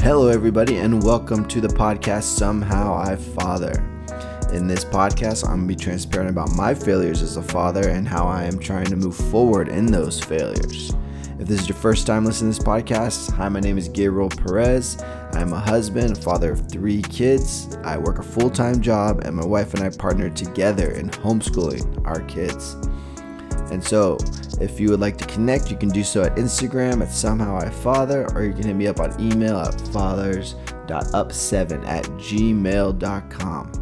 Hello, everybody, and welcome to the podcast Somehow I Father. In this podcast, I'm going to be transparent about my failures as a father and how I am trying to move forward in those failures. If this is your first time listening to this podcast, hi, my name is Gabriel Perez. I'm a husband, father of three kids. I work a full time job, and my wife and I partner together in homeschooling our kids. And so, if you would like to connect, you can do so at Instagram at somehow I father, or you can hit me up on email at fathers.up7 at gmail.com.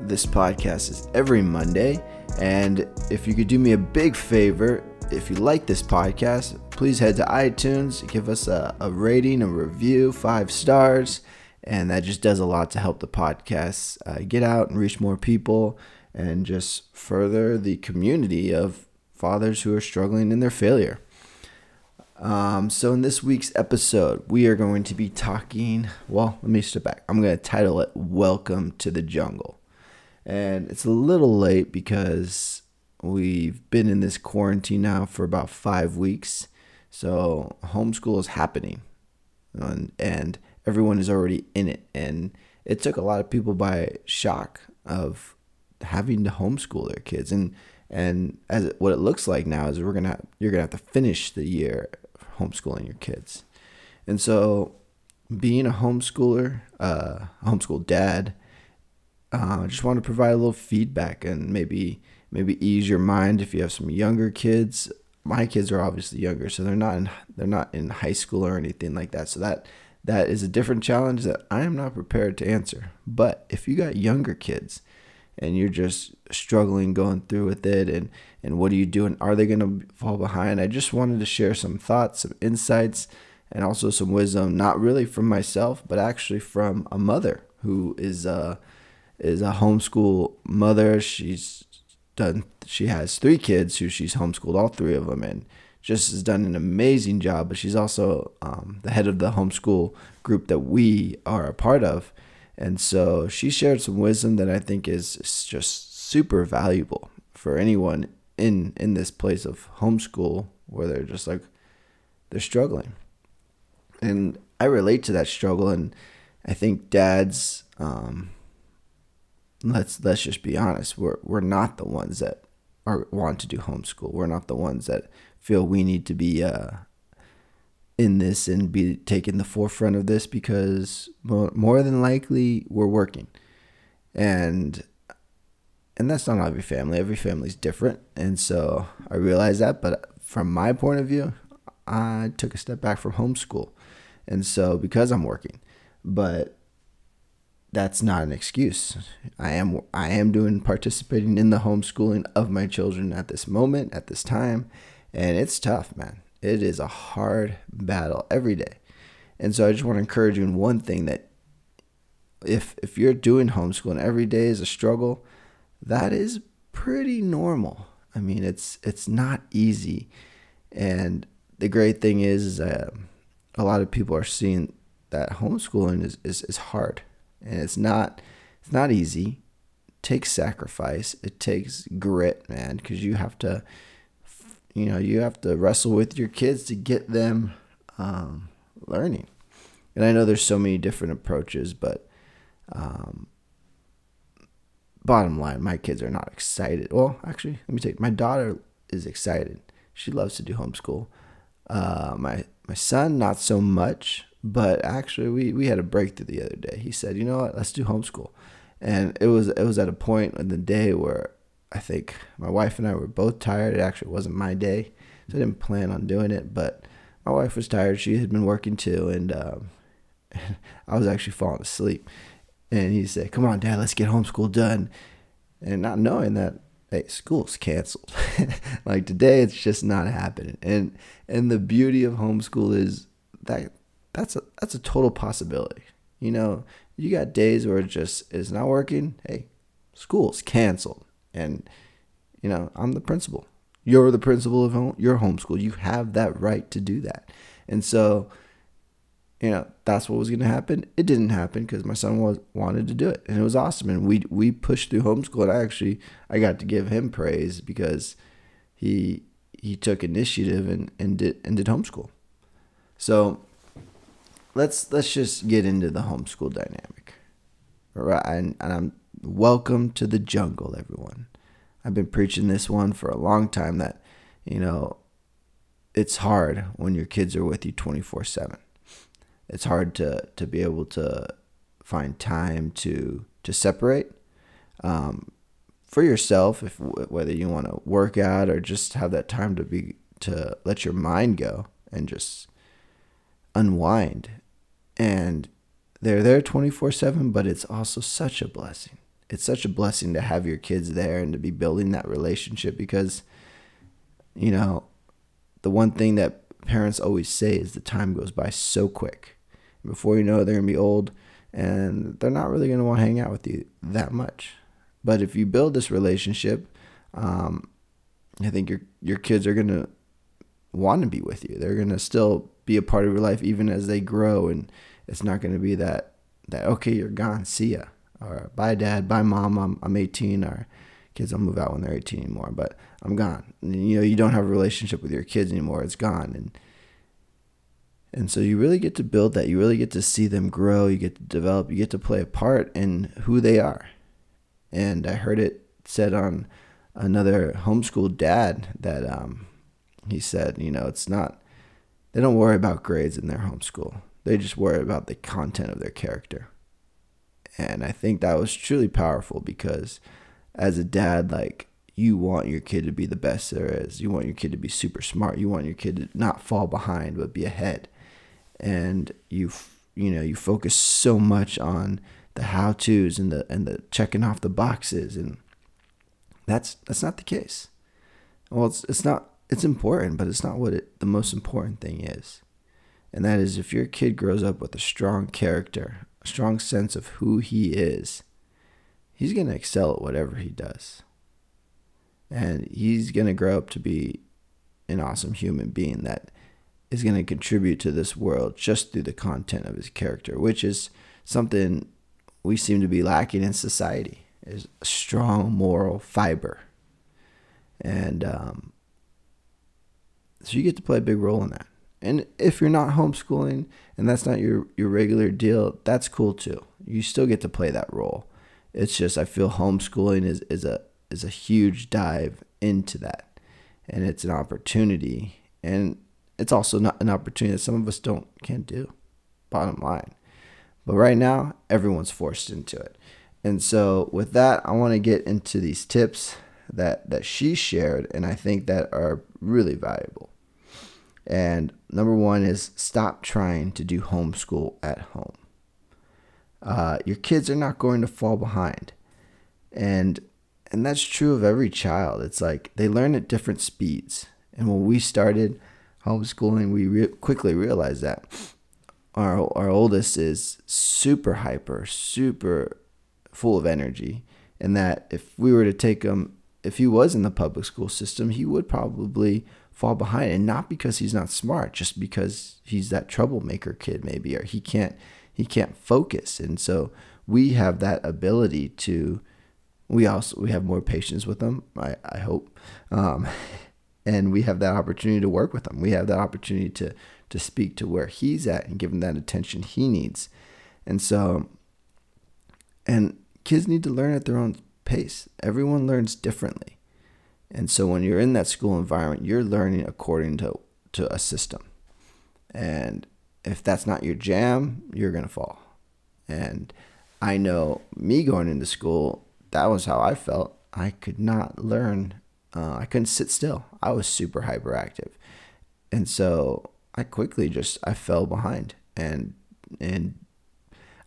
This podcast is every Monday, and if you could do me a big favor, if you like this podcast, please head to iTunes, give us a, a rating, a review, five stars, and that just does a lot to help the podcast uh, get out and reach more people and just further the community of fathers who are struggling in their failure. Um, so, in this week's episode, we are going to be talking. Well, let me step back. I'm going to title it Welcome to the Jungle. And it's a little late because we've been in this quarantine now for about five weeks. So, homeschool is happening. And, and everyone is already in it. And it took a lot of people by shock of having to homeschool their kids. And and as what it looks like now is we're gonna you're gonna have to finish the year homeschooling your kids. And so being a homeschooler uh, homeschool dad uh, I just want to provide a little feedback and maybe maybe ease your mind if you have some younger kids. My kids are obviously younger so they're not in they're not in high school or anything like that. So that that is a different challenge that I am not prepared to answer. But if you got younger kids and you're just struggling going through with it and and what are you doing are they going to fall behind? I just wanted to share some thoughts some insights and also some wisdom not really from myself but actually from a mother who is a is a homeschool mother. She's done she has three kids who she's homeschooled all three of them and just has done an amazing job but she's also um, the head of the homeschool group that we are a part of and so she shared some wisdom that I think is just super valuable for anyone in in this place of homeschool where they're just like they're struggling. And I relate to that struggle and I think dads um, let's let's just be honest, we're we're not the ones that are want to do homeschool. We're not the ones that feel we need to be uh, in this and be taking the forefront of this because more than likely we're working. And and that's not every family. Every family's different. And so i realize that but from my point of view i took a step back from homeschool. And so because i'm working but that's not an excuse. I am i am doing participating in the homeschooling of my children at this moment at this time. And it's tough man it is a hard battle every day. And so I just want to encourage you in one thing that if if you're doing homeschooling every day is a struggle, that is pretty normal. I mean, it's it's not easy. And the great thing is, is a lot of people are seeing that homeschooling is, is, is hard. And it's not it's not easy. It takes sacrifice. It takes grit, man, because you have to you know you have to wrestle with your kids to get them um, learning. And i know there's so many different approaches but um, bottom line my kids are not excited. Well actually let me take my daughter is excited. She loves to do homeschool. Uh, my my son not so much but actually we, we had a breakthrough the other day. He said you know what? Let's do homeschool. And it was it was at a point in the day where I think my wife and I were both tired. It actually wasn't my day, so I didn't plan on doing it. But my wife was tired. She had been working too, and um, I was actually falling asleep. And he said, "Come on, Dad, let's get homeschool done." And not knowing that, hey, school's canceled. like today, it's just not happening. And and the beauty of homeschool is that that's a that's a total possibility. You know, you got days where it just is not working. Hey, school's canceled and, you know, I'm the principal. You're the principal of home, your homeschool. You have that right to do that. And so, you know, that's what was going to happen. It didn't happen because my son was wanted to do it, and it was awesome. And we we pushed through homeschool. And I actually I got to give him praise because he he took initiative and and did and did homeschool. So let's let's just get into the homeschool dynamic. Right, and, and I'm welcome to the jungle, everyone. I've been preaching this one for a long time that, you know, it's hard when your kids are with you 24 7. It's hard to, to be able to find time to, to separate um, for yourself, if whether you want to work out or just have that time to be to let your mind go and just unwind. And they're there 24 7, but it's also such a blessing. It's such a blessing to have your kids there and to be building that relationship because, you know, the one thing that parents always say is the time goes by so quick. Before you know it, they're going to be old and they're not really going to want to hang out with you that much. But if you build this relationship, um, I think your your kids are going to want to be with you. They're going to still be a part of your life even as they grow and it's not going to be that that okay, you're gone, see ya. Or bye dad, bye mom, I'm I'm 18 or kids don't move out when they're 18 anymore, but I'm gone. And, you know, you don't have a relationship with your kids anymore. It's gone. And, and so you really get to build that. You really get to see them grow. You get to develop. You get to play a part in who they are. And I heard it said on another homeschool dad that um, he said, you know, it's not, they don't worry about grades in their homeschool. They just worry about the content of their character. And I think that was truly powerful because as a dad, like you want your kid to be the best there is. You want your kid to be super smart. You want your kid to not fall behind but be ahead. And you you know, you focus so much on the how-tos and the and the checking off the boxes and that's that's not the case. Well, it's it's not it's important, but it's not what it, the most important thing is. And that is if your kid grows up with a strong character, a strong sense of who he is, he's going to excel at whatever he does. And he's going to grow up to be an awesome human being that is going to contribute to this world just through the content of his character, which is something we seem to be lacking in society is a strong moral fiber. And um, so you get to play a big role in that. And if you're not homeschooling and that's not your, your regular deal, that's cool too. You still get to play that role. It's just I feel homeschooling is, is a is a huge dive into that. And it's an opportunity. And it's also not an opportunity that some of us don't can't do. Bottom line. But right now, everyone's forced into it. And so with that, I want to get into these tips that that she shared and I think that are really valuable. And number one is stop trying to do homeschool at home uh, your kids are not going to fall behind. And and that's true of every child. It's like they learn at different speeds. And when we started homeschooling, we re- quickly realized that our our oldest is super hyper, super full of energy, and that if we were to take him, if he was in the public school system, he would probably fall behind, and not because he's not smart, just because he's that troublemaker kid, maybe, or he can't he can't focus. And so we have that ability to we also we have more patience with them i, I hope. Um, and we have that opportunity to work with them we have that opportunity to to speak to where he's at and give him that attention he needs. And so and kids need to learn at their own pace. Everyone learns differently and so when you're in that school environment you're learning according to to a system and if that's not your jam, you're going to fall. And I know me going into school, that was how I felt. I could not learn. Uh, I couldn't sit still. I was super hyperactive. And so I quickly just I fell behind and and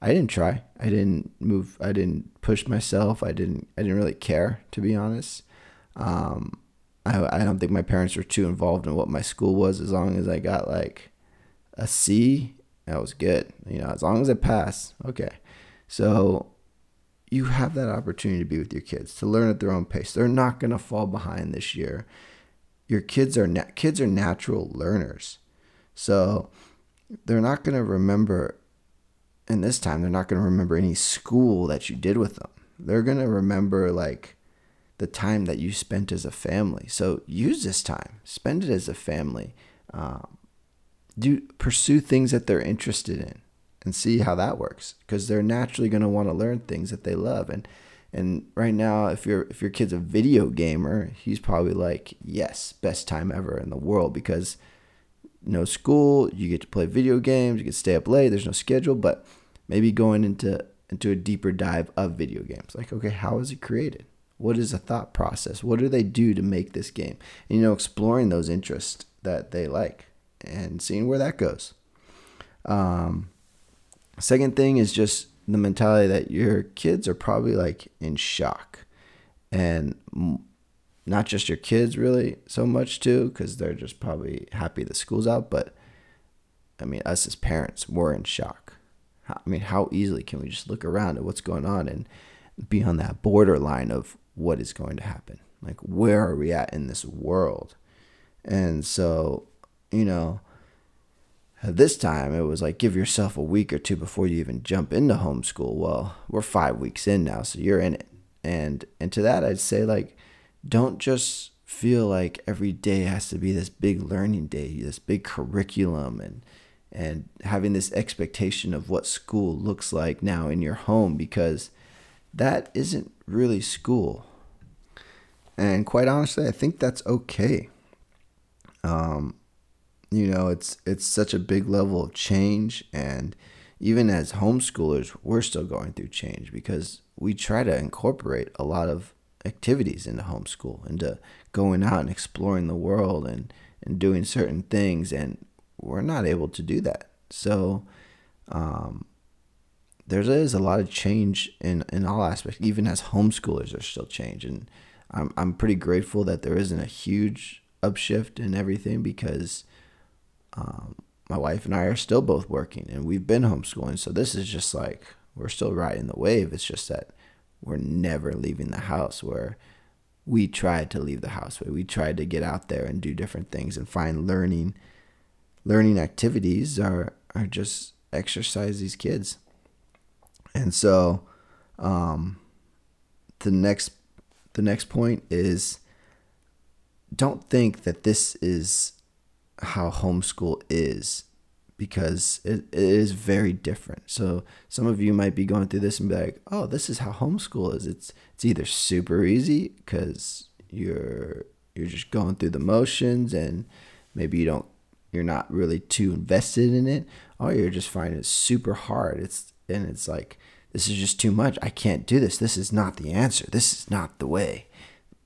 I didn't try. I didn't move. I didn't push myself. I didn't. I didn't really care, to be honest. Um, I I don't think my parents were too involved in what my school was, as long as I got like a C, that was good. You know, as long as I passed, okay. So you have that opportunity to be with your kids to learn at their own pace. They're not going to fall behind this year. Your kids are na- kids are natural learners, so they're not going to remember. And this time, they're not going to remember any school that you did with them. They're going to remember like the time that you spent as a family. So use this time, spend it as a family. Um, do pursue things that they're interested in and see how that works. Because they're naturally going to want to learn things that they love. And and right now if your if your kid's a video gamer he's probably like yes best time ever in the world because no school you get to play video games you can stay up late there's no schedule but maybe going into into a deeper dive of video games. Like okay how is it created what is the thought process? What do they do to make this game? And you know exploring those interests that they like and seeing where that goes. Um, second thing is just the mentality that your kids are probably like in shock. And not just your kids really so much too because they're just probably happy the school's out. But i mean us as parents we're in shock. I mean how easily can we just look around at what's going on and be on that borderline of what is going to happen like where are we at in this world and so you know this time it was like give yourself a week or two before you even jump into homeschool. Well, we're five weeks in now, so you're in it. And and to that I'd say like don't just feel like every day has to be this big learning day, this big curriculum and and having this expectation of what school looks like now in your home because that isn't really school. And quite honestly, I think that's okay. Um, you know it's it's such a big level of change and even as homeschoolers we're still going through change because we try to incorporate a lot of activities into homeschool into going out and exploring the world and and doing certain things and we're not able to do that so um, there is a lot of change in, in all aspects even as homeschoolers there's still change and I'm, I'm pretty grateful that there isn't a huge upshift in everything because um, my wife and I are still both working and we've been homeschooling. So this is just like we're still riding the wave. It's just that we're never leaving the house where we tried to leave the house where we tried to get out there and do different things and find learning learning activities are are just exercise these kids. And so um, the next the next point is don't think that this is how homeschool is because it, it is very different. So some of you might be going through this and be like, "Oh, this is how homeschool is." It's it's either super easy because you're you're just going through the motions and maybe you don't you're not really too invested in it, or you're just finding it super hard. It's and it's like this is just too much. I can't do this. This is not the answer. This is not the way.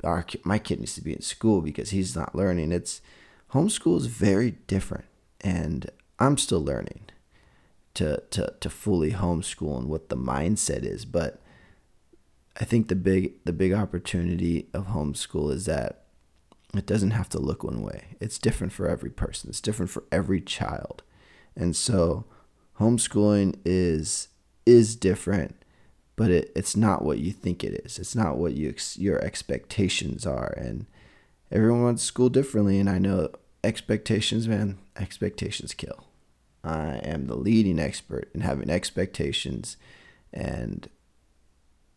Our my kid needs to be in school because he's not learning. It's homeschool is very different and i'm still learning to, to, to fully homeschool and what the mindset is but i think the big the big opportunity of homeschool is that it doesn't have to look one way it's different for every person it's different for every child and so homeschooling is is different but it, it's not what you think it is. It's not what you your expectations are and everyone wants school differently and i know expectations man expectations kill. I am the leading expert in having expectations and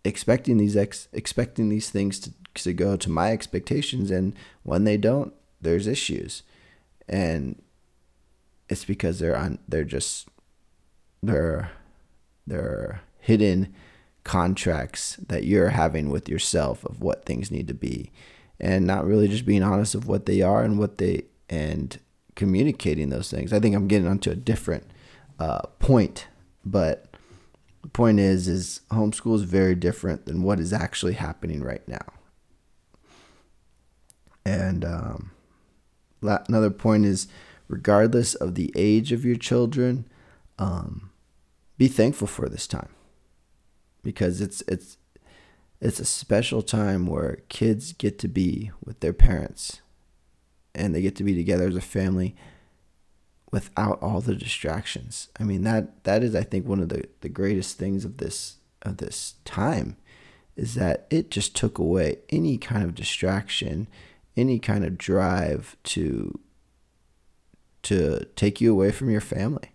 expecting these ex expecting these things to, to go to my expectations and when they don't there's issues. And it's because they're on they're just they're they're hidden contracts that you're having with yourself of what things need to be and not really just being honest of what they are and what they and communicating those things. I think I'm getting onto a different uh, point, but the point is, is homeschool is very different than what is actually happening right now. And um, another point is, regardless of the age of your children, um, be thankful for this time because it's it's it's a special time where kids get to be with their parents and they get to be together as a family without all the distractions. I mean that that is I think one of the, the greatest things of this of this time is that it just took away any kind of distraction, any kind of drive to to take you away from your family.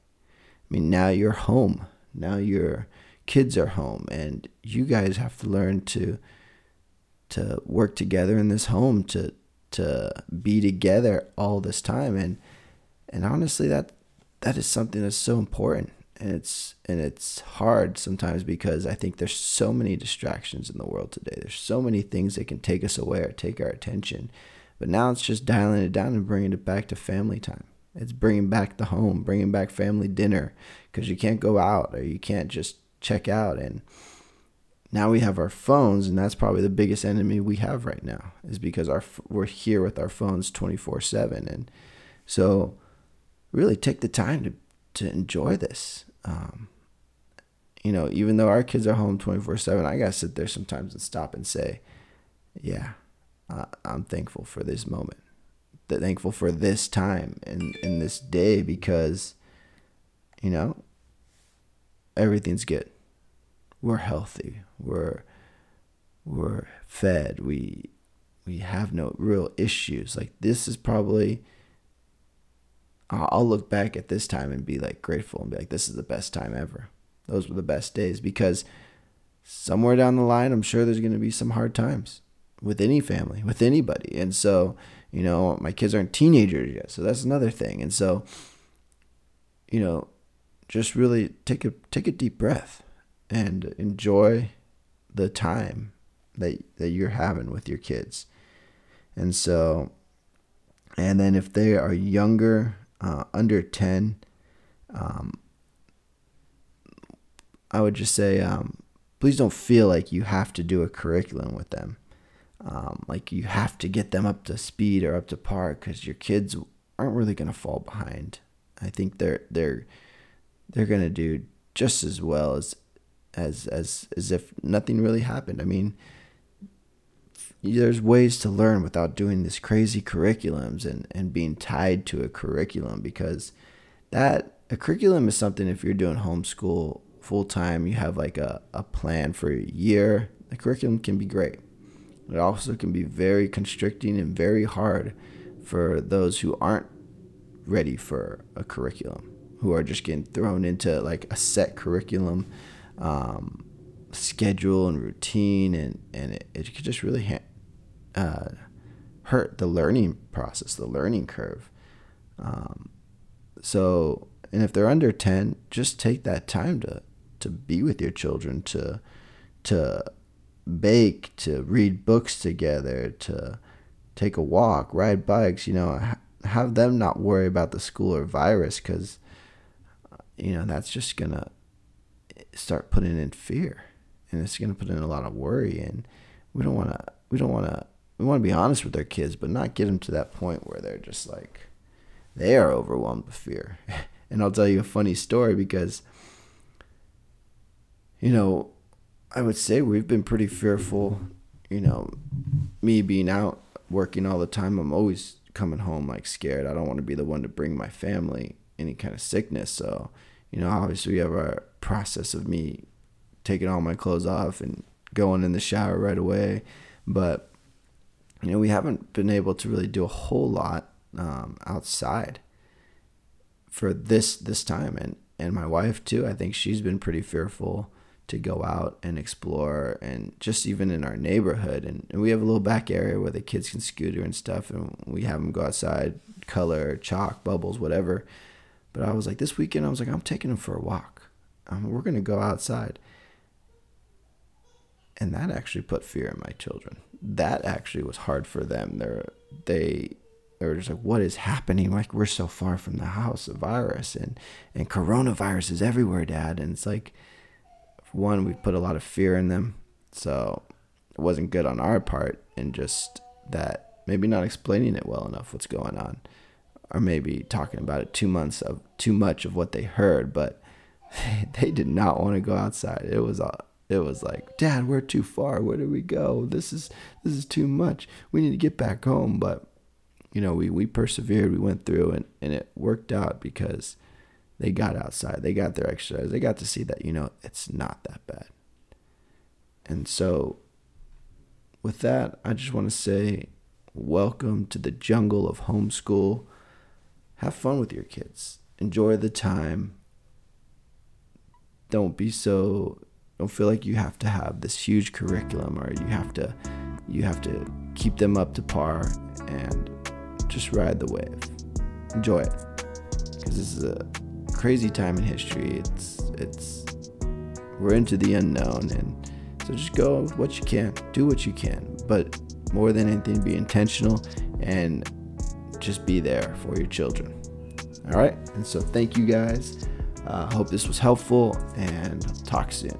I mean now you're home. Now your kids are home and you guys have to learn to to work together in this home to to be together all this time and and honestly that that is something that's so important and it's and it's hard sometimes because I think there's so many distractions in the world today. There's so many things that can take us away or take our attention. But now it's just dialing it down and bringing it back to family time. It's bringing back the home, bringing back family dinner because you can't go out or you can't just check out. And now we have our phones and that's probably the biggest enemy we have right now is because our we're here with our phones 24/7 and so really take the time to to enjoy this. Um, you know, even though our kids are home 24 7, I got to sit there sometimes and stop and say, yeah, uh, I'm thankful for this moment. Thankful for this time and, in this day because, you know, everything's good. We're healthy. We're, we're fed. We, we have no real issues. Like, this is probably I'll look back at this time and be like grateful and be like, this is the best time ever. Those were the best days because somewhere down the line, I'm sure there's going to be some hard times with any family, with anybody. And so, you know, my kids aren't teenagers yet. So that's another thing. And so, you know, just really take a take a deep breath and enjoy the time that that you're having with your kids. And so and then if they are younger uh, under 10, um, I would just say, um, please don't feel like you have to do a curriculum with them. Um, like you have to get them up to speed or up to par because your kids aren't really going to fall behind. I think they're they're they're going to do just as well as as as as if nothing really happened. I mean, there's ways to learn without doing this crazy curriculums and, and being tied to a curriculum because that a curriculum is something if you're doing homeschool full time you have like a, a plan for a year the curriculum can be great it also can be very constricting and very hard for those who aren't ready for a curriculum who are just getting thrown into like a set curriculum um, schedule and routine and and it, it could just really ha- uh, hurt the learning process, the learning curve. Um, so, and if they're under 10, just take that time to, to be with your children, to, to bake, to read books together, to take a walk, ride bikes, you know, have them not worry about the school or virus because, you know, that's just going to start putting in fear and it's going to put in a lot of worry and we don't want to, we don't want to we want to be honest with our kids, but not get them to that point where they're just like they are overwhelmed with fear. and I'll tell you a funny story because you know, I would say we've been pretty fearful, you know, me being out working all the time, I'm always coming home like scared. I don't want to be the one to bring my family any kind of sickness. So, you know, obviously we have our process of me taking all my clothes off and going in the shower right away. But you know, we haven't been able to really do a whole lot um, outside for this this time, and and my wife too. I think she's been pretty fearful to go out and explore, and just even in our neighborhood, and, and we have a little back area where the kids can scooter and stuff, and we have them go outside, color, chalk, bubbles, whatever. But I was like, this weekend, I was like, I'm taking them for a walk. Um, we're gonna go outside and that actually put fear in my children. That actually was hard for them. They're they they were just like, what is happening? Like we're so far from the house, a virus and and coronavirus is everywhere, Dad. And it's like, one, we put a lot of fear in them, so it wasn't good on our part, and just that maybe not explaining it well enough what's going on, or maybe talking about it two months of too much of what they heard, but they did not want to go outside. It was a it was like, Dad, we're too far. Where do we go? This is this is too much. We need to get back home. But you know, we, we persevered, we went through and, and it worked out because they got outside, they got their exercise, they got to see that, you know, it's not that bad. And so with that, I just want to say welcome to the jungle of homeschool. Have fun with your kids. Enjoy the time. Don't be so don't feel like you have to have this huge curriculum or you have to you have to keep them up to par and just ride the wave enjoy it because this is a crazy time in history. It's it's we're into the unknown and so just go what you can, do what you can, but more than anything be intentional and just be there for your children. All right? And so thank you guys. I uh, hope this was helpful and talk soon.